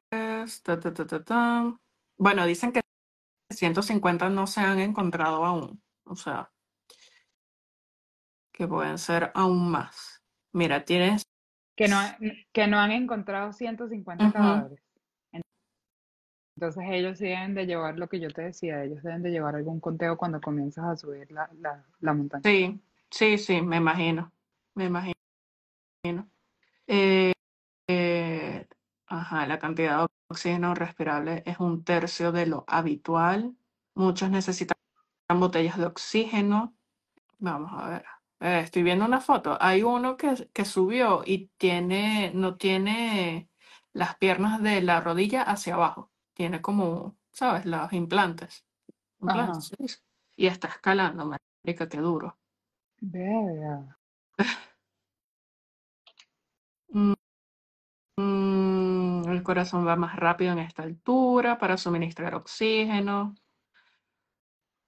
ta, ta, ta, ta, ta. Bueno, dicen que 150 no se han encontrado aún. O sea, que pueden ser aún más. Mira, tienes Que no, han- que no han encontrado 150 Ujú. cadáveres. Entonces ellos sí deben de llevar lo que yo te decía, ellos deben de llevar algún conteo cuando comienzas a subir la, la, la montaña. Sí, sí, sí, me imagino, me imagino. Eh, eh, ajá, la cantidad de oxígeno respirable es un tercio de lo habitual. Muchos necesitan botellas de oxígeno. Vamos a ver. Eh, estoy viendo una foto. Hay uno que, que subió y tiene, no tiene las piernas de la rodilla hacia abajo. Tiene como, ¿sabes? Los implantes. Implantes, dice. Y está escalando, marica, qué duro. Verga. Mm, mm, el corazón va más rápido en esta altura para suministrar oxígeno.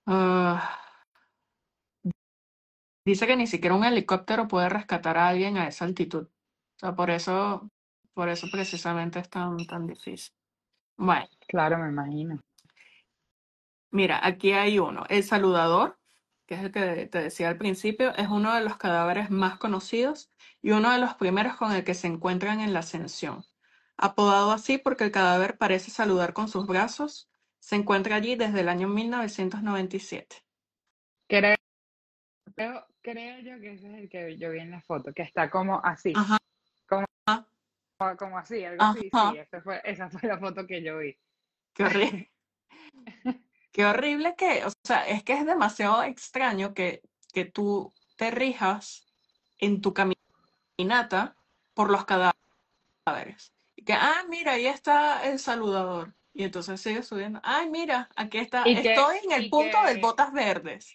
Ah, dice que ni siquiera un helicóptero puede rescatar a alguien a esa altitud. O sea, por eso, por eso precisamente es tan, tan difícil. Bueno, Claro, me imagino. mira, aquí hay uno. El saludador, que es el que te decía al principio, es uno de los cadáveres más conocidos y uno de los primeros con el que se encuentran en la ascensión. Apodado así porque el cadáver parece saludar con sus brazos, se encuentra allí desde el año 1997. Creo, creo, yo que ese es el que yo vi en la foto, que está como así, Ajá, como, como así, algo así. ajá, Sí, esa fue, esa fue la foto que yo vi. qué horrible. Qué horrible que, o sea, es que es demasiado extraño que, que tú te rijas en tu caminata por los cadáveres. Y que, ah, mira, ahí está el saludador. Y entonces sigue subiendo. Ay, mira, aquí está. Que, Estoy en el punto del que, botas verdes.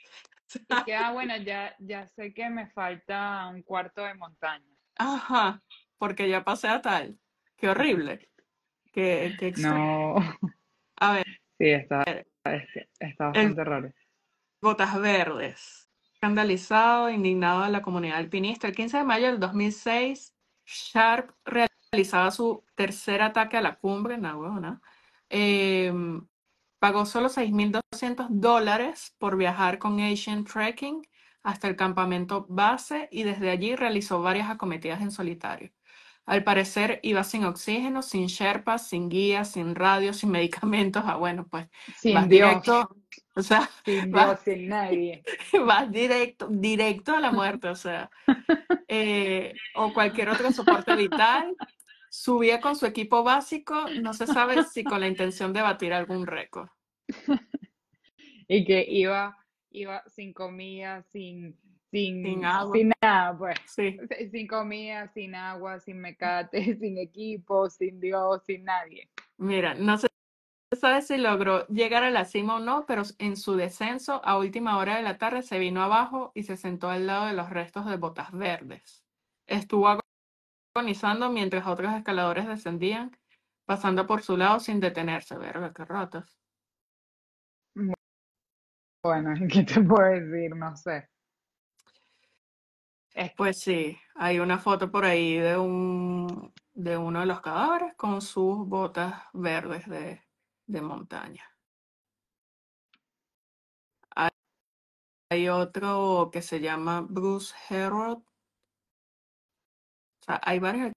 Y que, ah, bueno, ya, ya sé que me falta un cuarto de montaña. Ajá, porque ya pasé a tal. Qué horrible. Qué, qué extraño. No, A ver, sí, está, es- está el bastante raro. botas verdes. Escandalizado, indignado a la comunidad alpinista. El 15 de mayo del 2006, Sharp realizaba su tercer ataque a la cumbre, no, huevona. Em, pagó solo 6.200 dólares por viajar con Asian Trekking hasta el campamento base y desde allí realizó varias acometidas en solitario. Al parecer iba sin oxígeno, sin sherpas, sin guías, sin radio, sin medicamentos. Ah, bueno, pues Sin vas Dios, directo, o sea, sin vas, Dios, sin nadie. vas directo, directo a la muerte, o sea, eh, o cualquier otro soporte vital. Subía con su equipo básico, no se sabe si con la intención de batir algún récord. Y que iba, iba sin comida, sin, Sin sin, agua, sin nada, pues. sí. Sin comida, sin agua, sin mecate, sin equipo, sin Dios, sin nadie. Mira, no se sabe si logró llegar a la cima o no, pero en su descenso a última hora de la tarde se vino abajo y se sentó al lado de los restos de botas verdes. Estuvo agonizando mientras otros escaladores descendían, pasando por su lado sin detenerse. Verga, qué ratas. Bueno, ¿qué te puedo decir? No sé. Es Pues sí, hay una foto por ahí de un de uno de los cadáveres con sus botas verdes de, de montaña. Hay, hay otro que se llama Bruce Herod. O sea, hay varios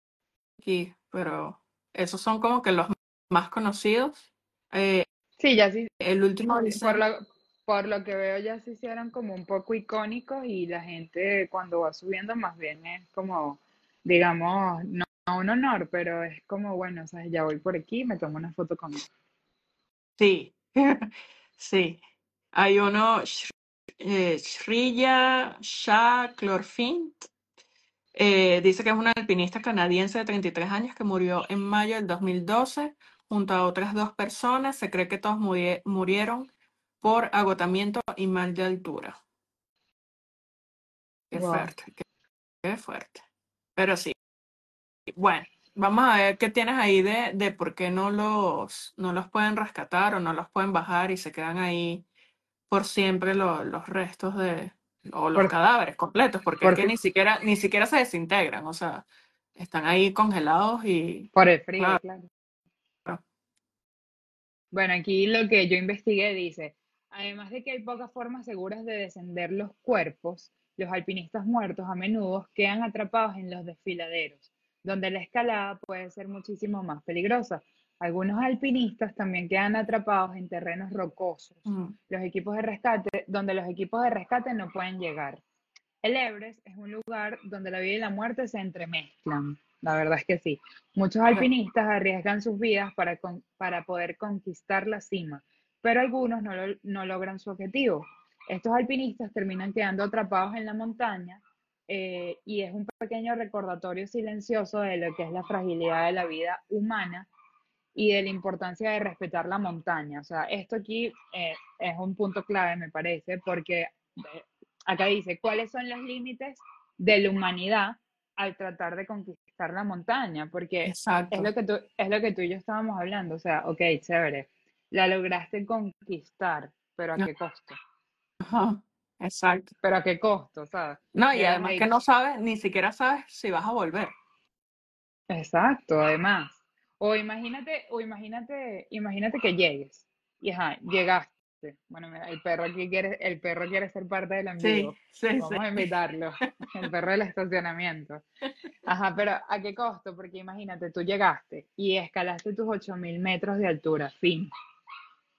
aquí, pero esos son como que los más conocidos. Eh, Sí, ya sí, El último por lo, por lo que veo ya se hicieron como un poco icónicos y la gente cuando va subiendo más bien es como, digamos, no, no un honor, pero es como, bueno, ¿sabes? Ya voy por aquí, me tomo una foto con él. sí, sí. Hay uno, eh, Shriya Shah Clorfint, eh, dice que es una alpinista canadiense de 33 años que murió en mayo del 2012 junto a otras dos personas. Se cree que todos murie- murieron por agotamiento y mal de altura. Qué Wow. fuerte, qué, qué fuerte. Pero sí, bueno, vamos a ver qué tienes ahí de, de por qué no los, no los pueden rescatar o no los pueden bajar y se quedan ahí por siempre lo- los restos de, o los Por- cadáveres completos, porque es que porque ni siquiera, ni siquiera se desintegran, o sea, están ahí congelados y por el frío, claro, claro. Bueno, aquí lo que yo investigué dice, además de que hay pocas formas seguras de descender los cuerpos, los alpinistas muertos a menudo quedan atrapados en los desfiladeros, donde la escalada puede ser muchísimo más peligrosa. Algunos alpinistas también quedan atrapados en terrenos rocosos, mm, los equipos de rescate, donde los equipos de rescate no pueden llegar. El Everest es un lugar donde la vida y la muerte se entremezclan. La verdad es que sí. Muchos alpinistas arriesgan sus vidas para, con- para poder conquistar la cima, pero algunos no, lo- no logran su objetivo. Estos alpinistas terminan quedando atrapados en la montaña eh, y es un pequeño recordatorio silencioso de lo que es la fragilidad de la vida humana y de la importancia de respetar la montaña. O sea, esto aquí eh, es un punto clave, me parece, porque eh, acá dice, ¿cuáles son los límites de la humanidad al tratar de conquistar la montaña? Porque es lo que tú, es lo que tú y yo estábamos hablando. O sea, ok, chévere, la lograste conquistar, pero ¿a qué costo? ajá, exacto. ¿Pero a qué costo? ¿Sabes? No, y Quedas además que no sabes, ni siquiera sabes si vas a volver. Exacto, además. O imagínate, o imagínate, imagínate que llegues. Y ajá, llegaste. Bueno, mira, el perro aquí quiere, el perro quiere ser parte del en Sí, sí, sí. Vamos a invitarlo. El perro del estacionamiento. Ajá, pero ¿a qué costo? Porque imagínate, tú llegaste y escalaste tus 8000 metros de altura, fin.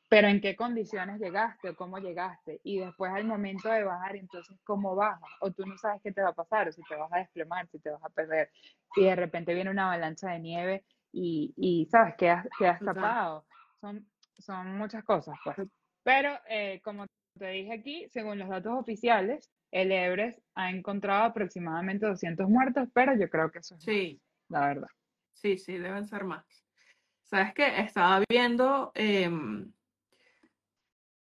Pero ¿en qué condiciones llegaste o cómo llegaste? Y después al momento de bajar, entonces, ¿cómo bajas? O tú no sabes qué te va a pasar, o si te vas a desplomar, si te vas a perder. Si de repente viene una avalancha de nieve y, y ¿sabes? Quedas, quedas tapado. Son, son muchas cosas, pues. Pero, eh, como te dije aquí, según los datos oficiales, el Everest ha encontrado aproximadamente 200 muertos, pero yo creo que eso es más, Sí, la verdad. sí, sí, deben ser más. ¿Sabes qué? Estaba viendo em,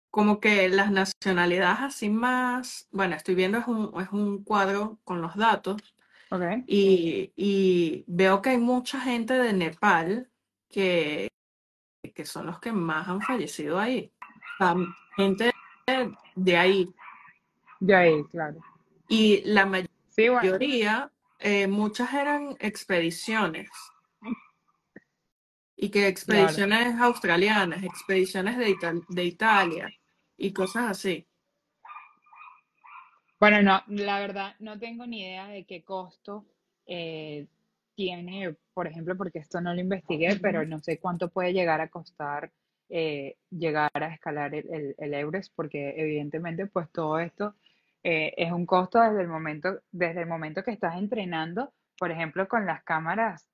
como que las nacionalidades así más, bueno, estoy viendo es un, es un cuadro con los datos Y, y veo que hay mucha gente de Nepal que, que son los que más han fallecido ahí. Gente de ahí. De ahí, claro. Y la Sí, bueno, mayoría, eh, muchas eran expediciones. Y que claro. expediciones australianas, expediciones de, Ital- de Italia y cosas así. Bueno, no, la verdad no tengo ni idea de qué costo eh, tiene, por ejemplo, porque esto no lo investigué, pero no sé cuánto puede llegar a costar eh, llegar a escalar el, el- el Everest, porque evidentemente pues todo esto eh, es un costo desde el momento, desde el momento que estás entrenando, por ejemplo, con las cámaras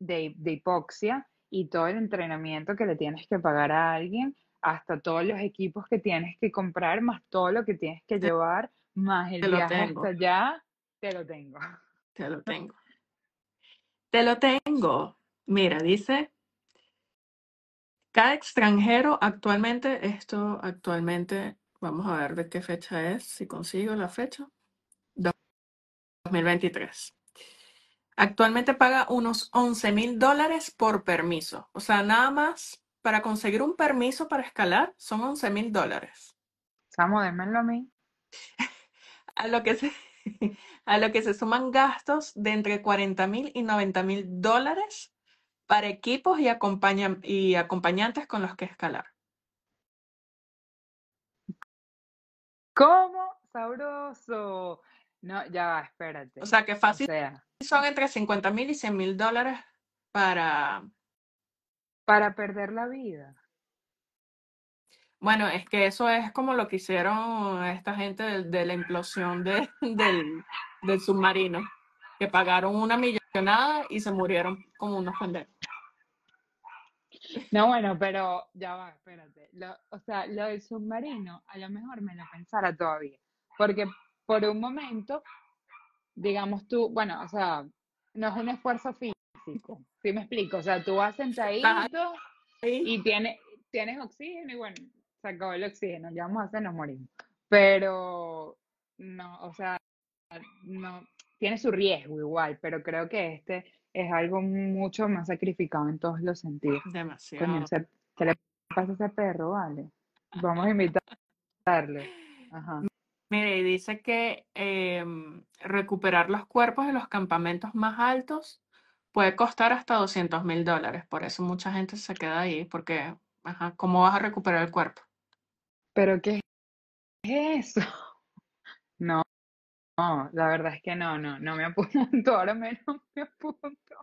de, de hipoxia y todo el entrenamiento que le tienes que pagar a alguien, hasta todos los equipos que tienes que comprar, más todo lo que tienes que llevar, más el te lo viaje hasta tengo, allá, te lo tengo. te lo tengo. Te lo tengo. Mira, dice, cada extranjero actualmente, esto actualmente, vamos a ver de qué fecha es, si consigo la fecha, 2023. Actualmente paga unos 11 mil dólares por permiso. O sea, nada más para conseguir un permiso para escalar son 11 mil dólares. Samo, démelo a mí. A lo que se, a lo que se suman gastos de entre 40 mil y 90 mil dólares para equipos y, y acompañantes con los que escalar. ¿Cómo? Sabroso. No, ya va, O espérate. sea, que O fácil sea, son entre 50 mil y 100 mil dólares para... para perder la vida. Bueno, es que eso es como lo que hicieron esta gente de, de la implosión de- del, del submarino, que pagaron una millonada y se murieron como unos pendejos. No, bueno, pero ya va, espérate. Lo- o sea, lo del submarino, a lo mejor me lo pensara todavía. Porque por un momento, digamos tú, bueno, o sea, no es un esfuerzo físico. ¿Sí me explico? O sea, tú vas sentadito y tienes, tienes oxígeno y bueno, se acabó el oxígeno, ya vamos a hacer, nos morimos. Pero no, o sea, no, tiene su riesgo igual, pero creo que este es algo mucho más sacrificado en todos los sentidos. Coño, demasiado. ¿qué le pasa a ese perro? Vale. Vamos a invitarle. Ajá. Mire, y dice que em, recuperar los cuerpos de los campamentos más altos puede costar hasta 200 mil dólares. Por eso mucha gente se queda ahí, porque, ajá, ¿cómo vas a recuperar el cuerpo? ¿Pero qué es eso? No, no, la verdad es que no, no, no me apunto, ahora menos me apunto.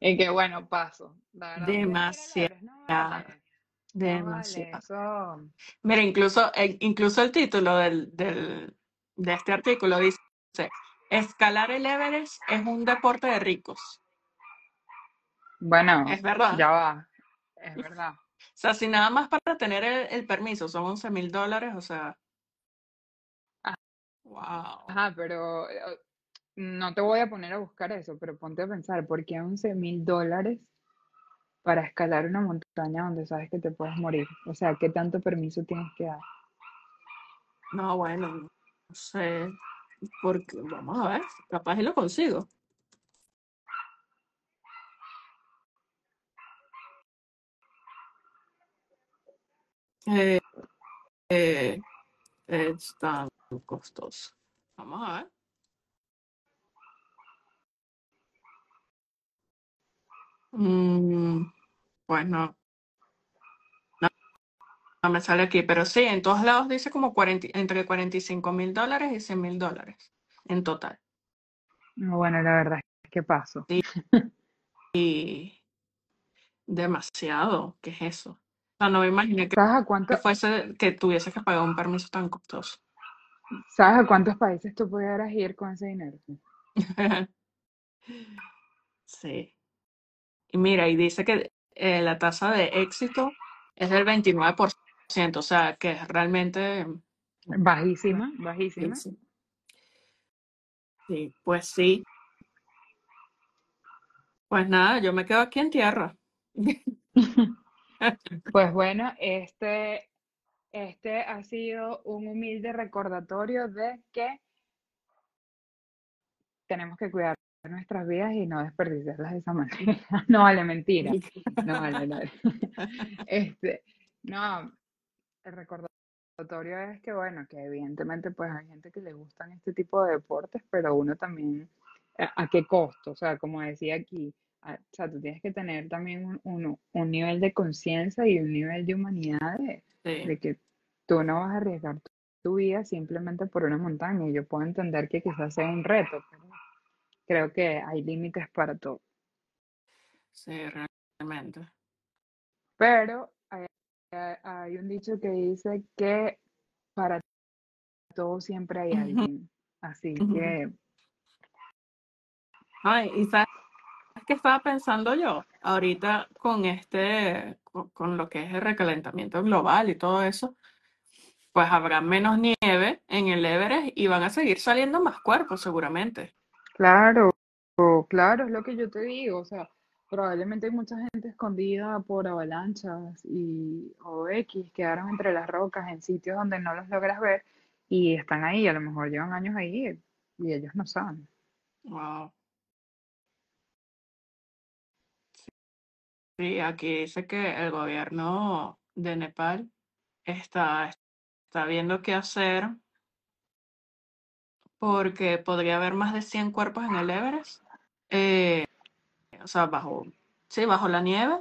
Y que bueno, paso. La verdad, Demasiado, vale, no vale, demasiado. Mira, incluso, eh, incluso el título del, del- de este artículo dice, escalar el Everest es un deporte de ricos. Bueno, Es verdad. ya va, es verdad. O sea, si nada más para tener el, el permiso son 11 mil dólares, o sea, wow. Ajá, pero eh, no te voy a poner a buscar eso, pero ponte a pensar, ¿por qué 11 mil dólares para escalar una montaña donde sabes que te puedes morir? O sea, ¿qué tanto permiso tienes que dar? No, bueno, no sé, porque vamos a ver, capaz y lo consigo. Eh, eh, es tan costoso. Vamos a ver. Mm, pues no, no, no me sale aquí, pero sí, en todos lados dice como 40, entre 45 mil dólares y 100 mil dólares en total. No, bueno, la verdad es que paso. Y demasiado, ¿qué es eso? O sea, no me imaginé que ¿Sabes a cuánto, que fuese que tuviese que pagar un permiso tan costoso. sabes a cuántos países tú pudieras ir con ese dinero? Sí. Y mira, y dice que eh, la tasa de éxito es del 29%, o sea, que es realmente Bajísima, bajísima. bajísimo. Sí, pues sí. Pues nada, yo me quedo aquí en tierra. Pues bueno, este, este ha sido un humilde recordatorio de que tenemos que cuidar nuestras vidas y no desperdiciarlas de esa manera. No vale mentira. No vale, no. Este, no, el recordatorio es que bueno, que evidentemente pues hay gente que le gustan este tipo de deportes, pero uno también, ¿a, qué costo? O sea, como decía aquí, o sea, tú tienes que tener también un, un- un nivel de conciencia y un nivel de humanidad de, Sí, de que tú no vas a arriesgar tu, tu vida simplemente por una montaña. Y yo puedo entender que quizás sea un reto, pero creo que hay límites para todo. sí, realmente. Pero hay, un dicho que dice que para todo siempre hay alguien. Así que, Ay, y sabes qué estaba pensando yo ahorita con este, con, con lo que es el recalentamiento global y todo eso, pues habrá menos nieve en el Everest y van a seguir saliendo más cuerpos seguramente. claro, claro, es lo que yo te digo. O sea, probablemente hay mucha gente escondida por avalanchas y o X, quedaron entre las rocas en sitios donde no los logras ver y están ahí, a lo mejor llevan años ahí y ellos no saben. Wow. Sí, aquí dice que el gobierno de Nepal está, está viendo qué hacer porque podría haber más de 100 cuerpos en el Everest. eh, o sea, bajo, sí, bajo la nieve.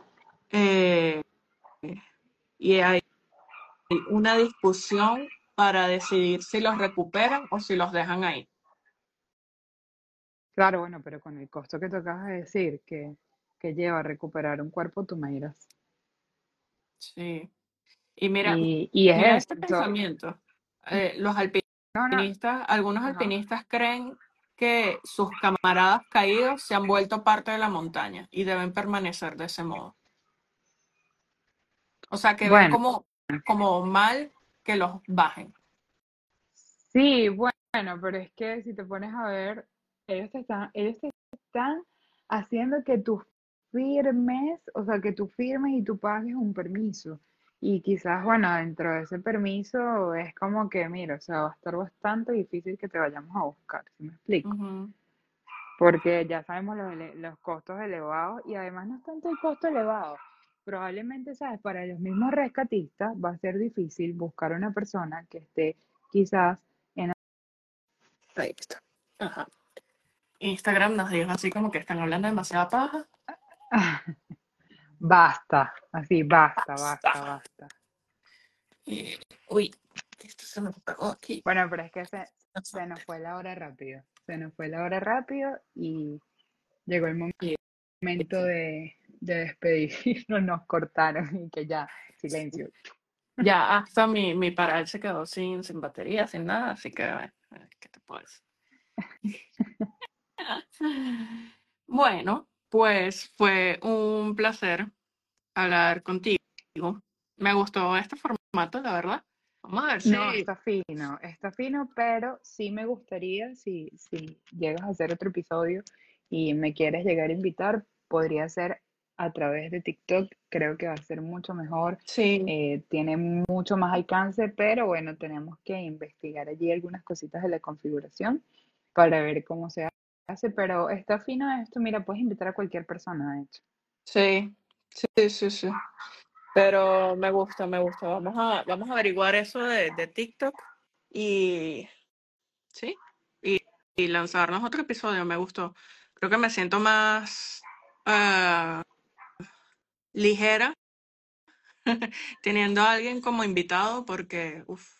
eh, y hay una discusión para decidir si los recuperan o si los dejan ahí. Claro, bueno, pero con el costo que tú acabas de decir, que, que lleva a recuperar un cuerpo, tú me dirás. Sí. Y mira, Y, y es mira este pensamiento. Eh, los No, no, alpinistas, algunos alpinistas creen que sus camaradas caídos se han vuelto parte de la montaña y deben permanecer de ese modo. O sea, que ven Bueno, como, como mal que los bajen. sí, bueno, pero es que si te pones a ver, ellos te están, ellos te están haciendo que tú firmes, o sea, que tú firmes y tú pagues un permiso. Y quizás, bueno, dentro de ese permiso es como que, mira, o sea, va a estar bastante difícil que te vayamos a buscar, ¿sí me explico? Porque ya sabemos los, los costos elevados y además no es tanto el costo elevado. Probablemente, ¿sabes? Para los mismos rescatistas va a ser difícil buscar una persona que esté quizás en... Ahí está. Ajá. Instagram nos dijo así como que están hablando demasiada paja. Basta, así, basta, basta, Basta. basta. Y, uy, esto se me pegó aquí. Bueno, pero es que se, se nos fue la hora rápido. Se nos fue la hora rápido y llegó el momento de, de despedirnos. Nos cortaron y que ya, silencio. Ya hasta mi, mi paral se quedó sin, sin batería, sin nada, así que, bueno, ¿qué te puedo decir? Bueno, pues fue un placer hablar contigo. Me gustó este formato, la verdad. Vamos a ver No, si... está fino, está fino, pero sí me gustaría, si, si llegas a hacer otro episodio y me quieres llegar a invitar, podría ser a través de TikTok. Creo que va a ser mucho mejor. Sí, eh, tiene mucho más alcance, pero bueno, tenemos que investigar allí algunas cositas de la configuración para ver cómo se Pero está fino esto, mira, puedes invitar a cualquier persona, de hecho. sí, sí, sí, sí. Pero me gusta, me gusta. Vamos a, vamos a averiguar eso de, de TikTok y sí, y, y lanzarnos otro episodio. Me gustó. Creo que me siento más ah, ligera teniendo a alguien como invitado porque, uff,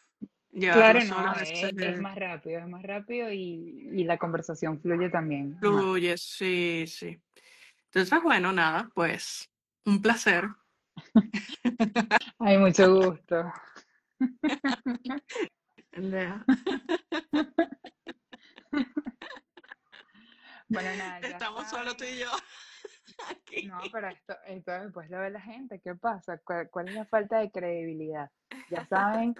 Claro, no, es, es más rápido, es más rápido y, y la conversación fluye también más. fluye, sí, sí. Entonces, bueno, nada, pues un placer. Ay, mucho gusto. Bueno, nada, Estamos solo tú y yo aquí. No, pero esto, esto después lo ve la gente. ¿Qué pasa? ¿Cuál, cuál es la falta de credibilidad? Ya saben,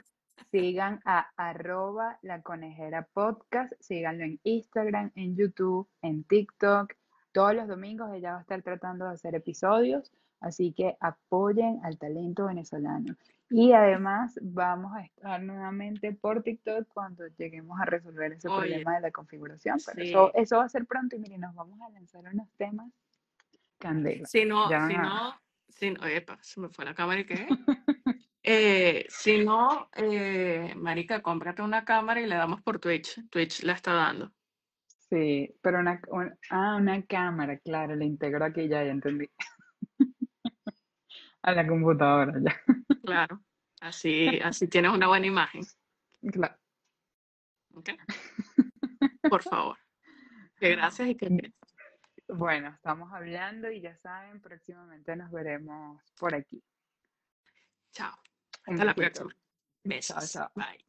sigan a arroba la conejera podcast, síganlo en Instagram, en YouTube, en TikTok. Todos los domingos ella va a estar tratando de hacer episodios, así que apoyen al talento venezolano. Y además vamos a estar nuevamente por TikTok cuando lleguemos a resolver ese Oye, problema de la configuración. Pero eso, sí. eso va a ser pronto y miren, nos vamos a lanzar unos temas candela. Si no, si no, si no, epa, se me fue la cámara y qué. Eh, si no, eh, marica, cómprate una cámara y le damos por Twitch. Twitch la está dando. Sí, pero una, un- ah, una cámara, claro, la integro aquí ya, ya entendí. A la computadora, ya. Claro. Así, así tienes una buena imagen. Claro. ¿ok? Por favor. Que gracias y que. Bueno, estamos hablando y ya saben, próximamente nos veremos por aquí. Chao. Hasta la próxima. Besos. chao. Bye.